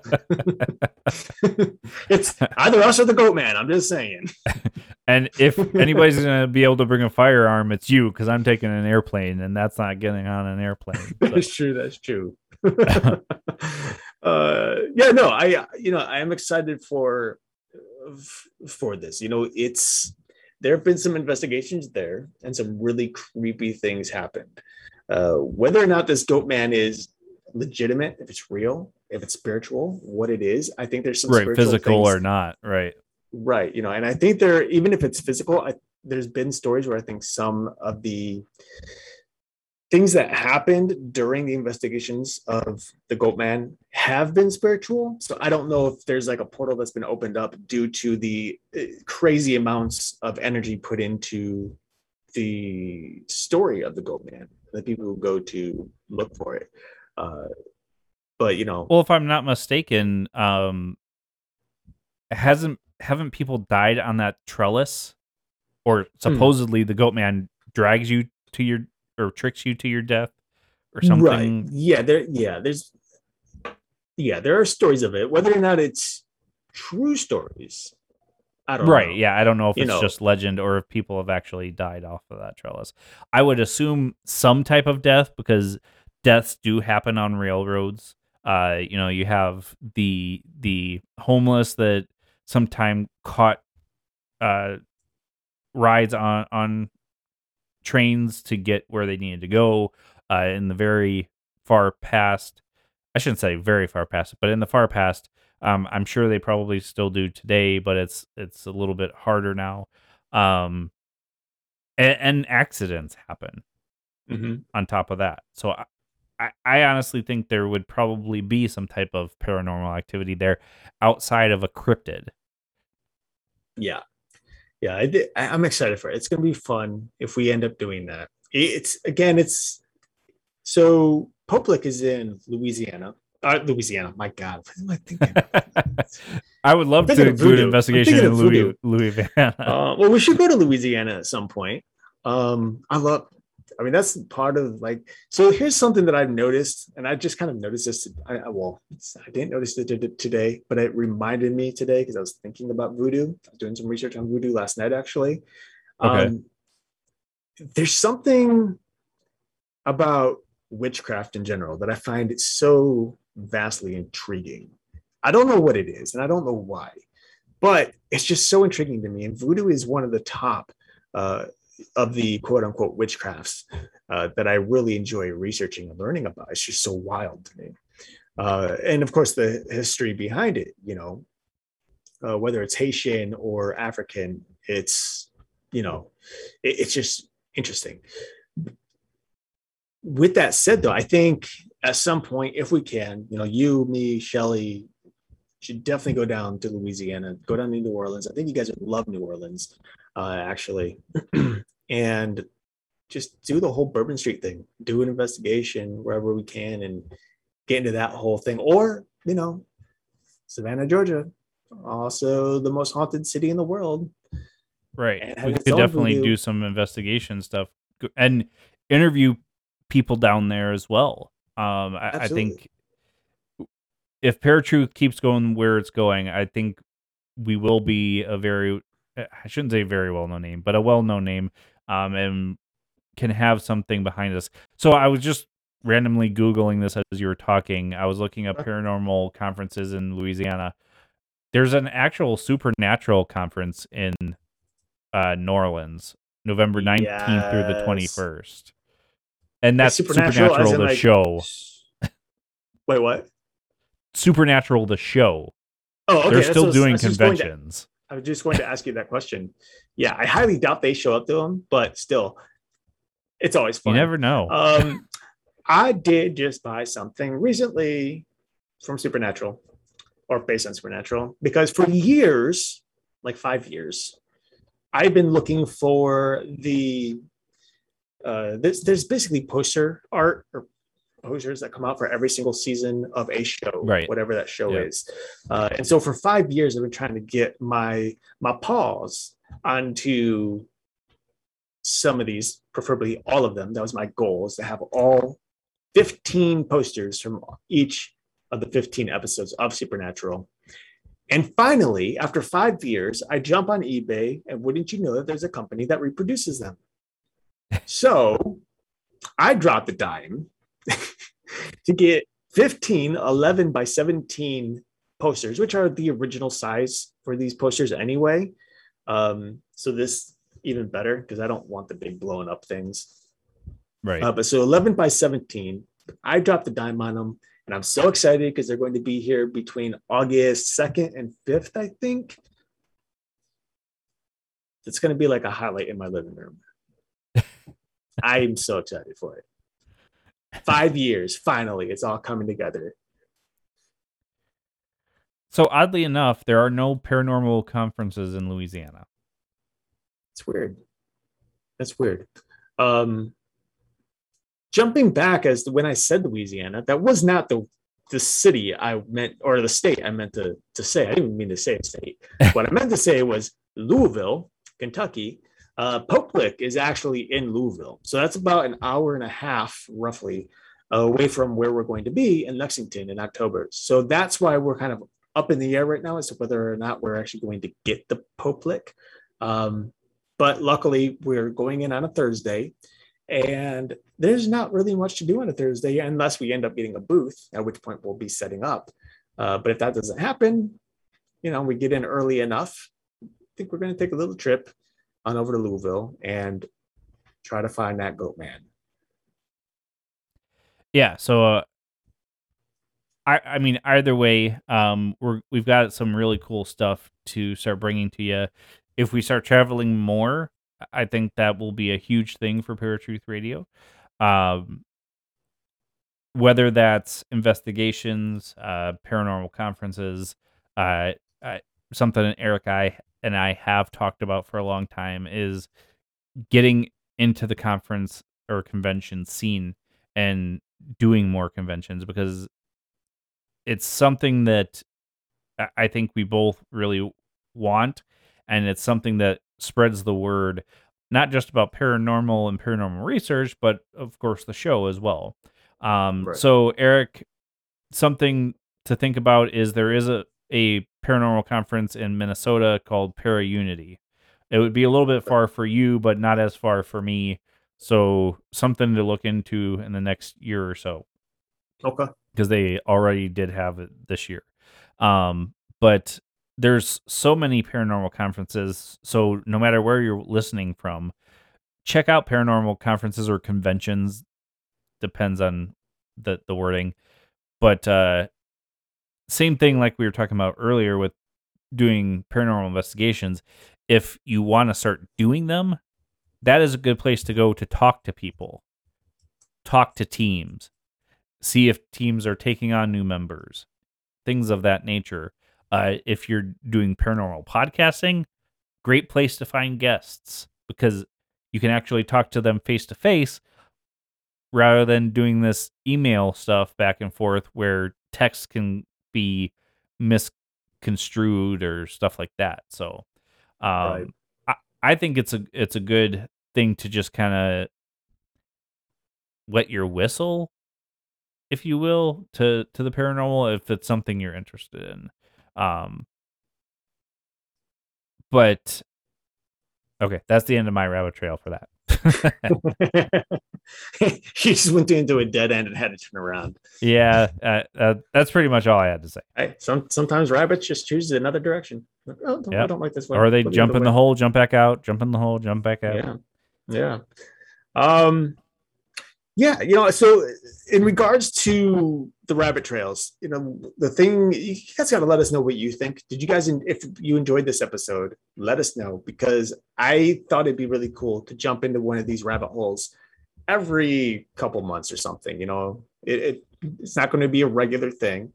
it's either us or the goat man. I'm just saying. and if anybody's going to be able to bring a firearm, it's you because I'm taking an airplane and that's not getting on an airplane. So- That's true. That's true. uh, yeah, no, I, you know, I am excited for for this. You know, it's there have been some investigations there, and some really creepy things happened. Uh, whether or not this goat man is legitimate, if it's real, if it's spiritual, what it is, I think there's some right, physical things- or not. Right. right you know and i think there even if it's physical I, there's been stories where i think some of the things that happened during the investigations of the goat man have been spiritual. So i don't know if there's like a portal that's been opened up due to the uh, crazy amounts of energy put into the story of the goat man the people who go to look for it. Uh but you know. Well, if I'm not mistaken, um, hasn't haven't people died on that trellis, or supposedly the goat man drags you to your or tricks you to your death, or something. Right. Yeah, there yeah, there's yeah, there are stories of it. Whether or not it's true stories, I don't right. know. Yeah, I don't know if You it's know. just legend or if people have actually died off of that trellis. I would assume some type of death because deaths do happen on railroads. Uh, you know, you have the the homeless that sometime caught uh rides on on trains to get where they needed to go uh in the very far past I shouldn't say very far past, but in the far past, um, I'm sure they probably still do today, but it's it's a little bit harder now. Um, and, and accidents happen Mhm. on top of that. So I, I, I honestly think there would probably be some type of paranormal activity there outside of a cryptid. Yeah, yeah. I did, I, I'm excited for it. It's gonna be fun if we end up doing that. It's again, it's so Pope Lick is in Louisiana. Uh, Louisiana. My God, what am I thinking? I would love to do an investigation in Louis. Louisiana. uh, well, we should go to Louisiana at some point. Um, I love. I mean, that's part of like. So here's something that I've noticed, and I just kind of noticed this. I, I- well, I didn't notice it today, but it reminded me today because I was thinking about voodoo. I was doing some research on voodoo last night, actually. Okay. Um, there's something about witchcraft in general that I find it so vastly intriguing. I don't know what it is, and I don't know why, but it's just so intriguing to me. And voodoo is one of the top uh, of the quote unquote witchcrafts uh, that I really enjoy researching and learning about. It's just so wild to me. Uh, and of course, the history behind it, you know, uh, whether it's Haitian or African, it's, you know, it- it's just interesting. With that said, though, I think at some point, if we can, you know, you, me, Shelly, should definitely go down to Louisiana, go down to New Orleans. I think you guys would love New Orleans, uh, actually, and just do the whole Bourbon Street thing, do an investigation wherever we can, and get into that whole thing. Or you know, Savannah, Georgia, also the most haunted city in the world. Right. We could definitely do some investigation stuff and interview people down there as well. Um, I, I think if Paratruth keeps going where it's going, I think we will be a very, I shouldn't say very well known name, but a well known name, um, and can have something behind us. So I was just randomly Googling this as you were talking. I was looking up paranormal conferences in Louisiana. There's an actual supernatural conference in uh, New Orleans, November 19th through the 21st. And that's Supernatural, Supernatural, the like- show. Wait, what? Supernatural the show. Oh, okay. They're still what I was- I doing was just going to- conventions. I was just going to ask you that question. Yeah, I highly doubt they show up to them, but still, it's always fun. You never know. Um, I did just buy something recently from Supernatural or based on Supernatural because for years, like five years, I've been looking for the. Uh, there's, there's basically poster art or posters that come out for every single season of a show, Right. whatever that show Yeah. is. Uh, and so for five years, I've been trying to get my my paws onto some of these, preferably all of them. That was my goal is to have all 15 posters from each of the 15 episodes of Supernatural. And finally, after five years, I jump on eBay, and wouldn't you know that there's a company that reproduces them? So I dropped the dime to get 15 11 by 17 posters, which are the original size for these posters anyway. Um, so this even better because I don't want the big blowing up things. right. Uh, but so 11 by 17, I dropped the dime on them, and I'm so excited because they're going to be here between August 2nd and 5th, I think. It's going to be like a highlight in my living room. I'm so excited for it. Five years, finally, it's all coming together. so oddly enough, there are no paranormal conferences in Louisiana. It's weird. That's weird. Um, jumping back as to when I said Louisiana, that was not the the city I meant or the state I meant to to say. I didn't mean to say a state. what I meant to say was Louisville, Kentucky. Uh, Pope Lick is actually in Louisville, so that's about an hour and a half, roughly, away from where we're going to be in Lexington in October. So that's why we're kind of up in the air right now as to whether or not we're actually going to get the Pope Lick. Um, but luckily, we're going in on a Thursday, and there's not really much to do on a Thursday unless we end up getting a booth, at which point we'll be setting up. Uh, but if that doesn't happen, you know, we get in early enough. I think we're going to take a little trip on over to Louisville and try to find that goat man. Yeah. So, uh, I I mean, either way, um, we're we've got some really cool stuff to start bringing to you. If we start traveling more, I think that will be a huge thing for Paratruth Radio. Um, whether that's investigations, uh, paranormal conferences, uh, uh, something Eric I and I have talked about for a long time is getting into the conference or convention scene and doing more conventions because it's something that I think we both really want, and it's something that spreads the word, not just about paranormal and paranormal research, but of course the show as well. Um, right. So, Eric, something to think about is there is a, a paranormal conference in Minnesota called Para Unity. It would be a little bit far for you, but not as far for me. So, something to look into in the next year or so. Okay. Because they already did have it this year. Um, but there's so many paranormal conferences. So no matter where you're listening from, check out paranormal conferences or conventions. Depends on the the wording, but uh, same thing like we were talking about earlier with doing paranormal investigations. If you want to start doing them, that is a good place to go to talk to people, talk to teams, see if teams are taking on new members, things of that nature. Uh, if you're doing paranormal podcasting, great place to find guests because you can actually talk to them face to face rather than doing this email stuff back and forth where text can be misconstrued or stuff like that. So, um, right. I, I think it's a it's a good thing to just kind of wet your whistle, if you will, to to the paranormal if it's something you're interested in. Um, but okay, that's the end of my rabbit trail for that. he just went into a dead end and had to turn around. Yeah, uh, uh, that's pretty much all I had to say. Hey, some sometimes rabbits just choose another direction. Oh, don't, yep. I don't like this one. Or they jump the in the hole, jump back out, jump in the hole, jump back out. Yeah, yeah. Um, yeah, you know, so in regards to the rabbit trails, you know, the thing you guys got to let us know what you think. Did you guys, if you enjoyed this episode, let us know because I thought it'd be really cool to jump into one of these rabbit holes every couple months or something. You know, it, it it's not going to be a regular thing,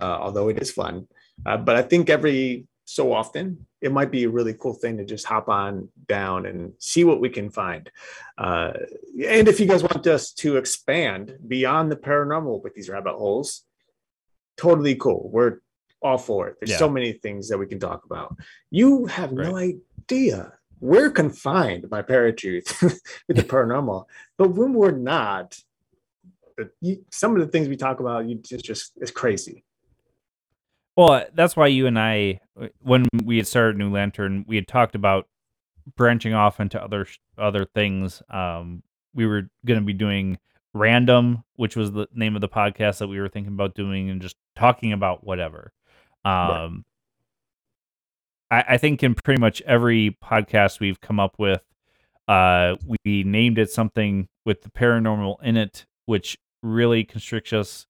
uh, although it is fun. Uh, but I think every so often, it might be a really cool thing to just hop on down and see what we can find. Uh, and if you guys want us to expand beyond the paranormal with these rabbit holes, totally cool. We're all for it. There's yeah. so many things that we can talk about. You have right. no idea. We're confined by Paratruth with the paranormal, but when we're not, some of the things we talk about, you just just is crazy. Well, that's why you and I, when we had started New Lantern, we had talked about branching off into other other things. Um, we were going to be doing random, which was the name of the podcast that we were thinking about doing, and just talking about whatever. Um, right. I, I think in pretty much every podcast we've come up with, uh, we named it something with the paranormal in it, which really constricts us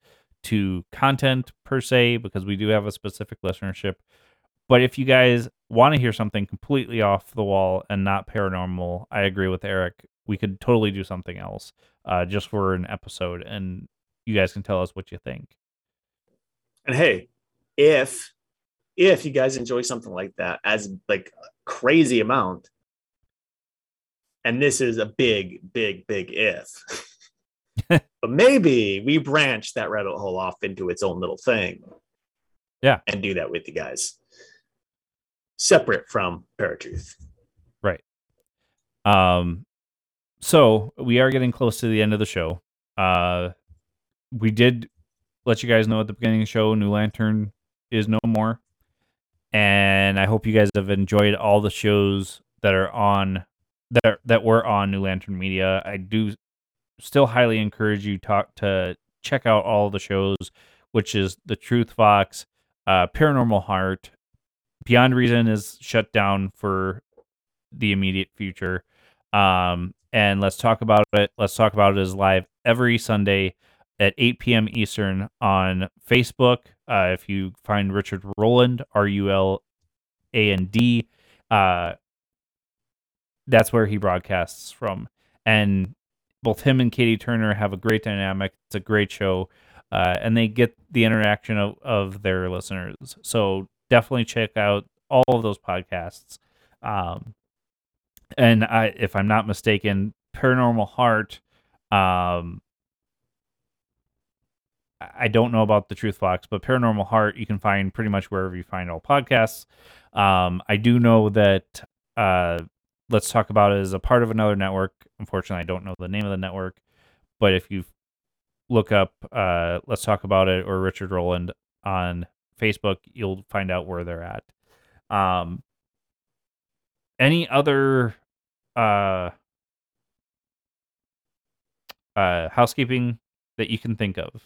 to content per se because we do have a specific listenership. But if you guys want to hear something completely off the wall and not paranormal, I agree with Eric. We could totally do something else uh, just for an episode, and you guys can tell us what you think. And hey, if if you guys enjoy something like that as like crazy amount, and this is a big, big, big if. but maybe we branch that rabbit hole off into its own little thing. Yeah. And do that with you guys. Separate from Paratruth. Right. Um so we are getting close to the end of the show. Uh we did let you guys know at the beginning of the show, New Lantern is no more. And I hope you guys have enjoyed all the shows that are on that that were on New Lantern Media. I do still highly encourage you talk to check out all the shows, which is the Truth Fox, uh, Paranormal Heart, Beyond Reason is shut down for the immediate future. Um, and let's talk about it. Let's talk about it is live every Sunday at 8 p.m. Eastern on Facebook. Uh, if you find Richard Ruland, R U L A N D, uh, that's where he broadcasts from. And both him and Katie Turner have a great dynamic. It's a great show. Uh, and they get the interaction of, of their listeners. So definitely check out all of those podcasts. Um, and I, if I'm not mistaken, Paranormal Heart. Um, I don't know about the Truth Fox, but Paranormal Heart you can find pretty much wherever you find all podcasts. Um, I do know that uh, Let's Talk About it is a part of another network. Unfortunately, I don't know the name of the network, but if you look up uh, Let's Talk About It or Richard Ruland on Facebook, you'll find out where they're at. Um, any other uh, uh, housekeeping that you can think of?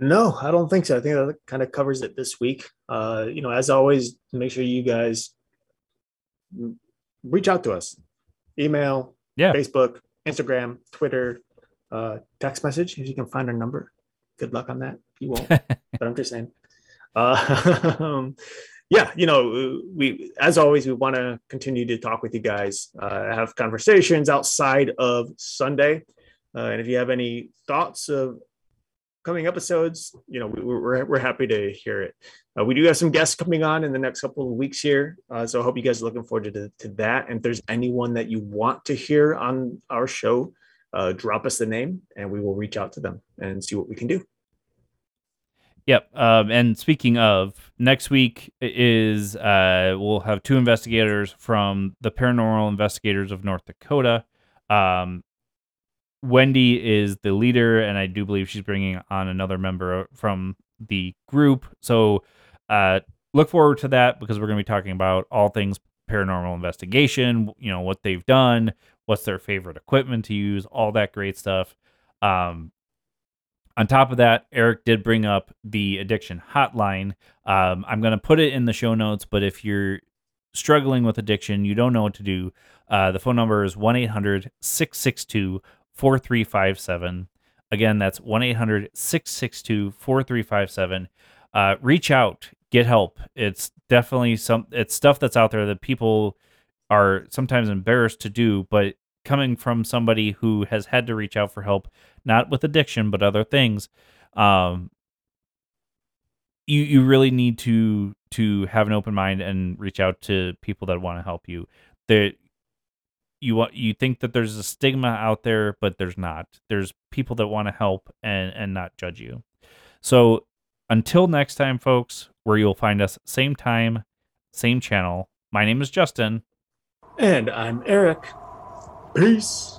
No, I don't think so. I think that kind of covers it this week. Uh, you know, as always, make sure you guys reach out to us. Email, yeah, Facebook, Instagram, Twitter, uh, text message if you can find our number. Good luck on that. You won't, but I'm just saying. Uh, yeah, you know, we as always we want to continue to talk with you guys, uh, have conversations outside of Sunday, uh, and if you have any thoughts of coming episodes, you know, we, are we're, we're happy to hear it. Uh, we do have some guests coming on in the next couple of weeks here, uh, so I hope you guys are looking forward to, to that. And if there's anyone that you want to hear on our show, uh, drop us the name, and we will reach out to them and see what we can do. Yep. Um, and speaking of, next week is uh, we'll have two investigators from the Paranormal Investigators of North Dakota. Um, Wendy is the leader, and I do believe she's bringing on another member from the group. So uh, look forward to that because we're going to be talking about all things paranormal investigation. You know what they've done, what's their favorite equipment to use, all that great stuff. Um, on top of that, Eric did bring up the addiction hotline. Um, I'm going to put it in the show notes, but if you're struggling with addiction, you don't know what to do, uh, the phone number is 1 800 662 4357. Again, that's 1 800 662 4357. Uh, reach out, get help. It's definitely some, it's stuff that's out there that people are sometimes embarrassed to do, but coming from somebody who has had to reach out for help, not with addiction, but other things, um, you you really need to to have an open mind and reach out to people that want to help you. There, you you think that there's a stigma out there, but there's not. There's people that want to help and and not judge you. So until next time, folks, where you'll find us same time, same channel. My name is Justin. And I'm Eric. Peace.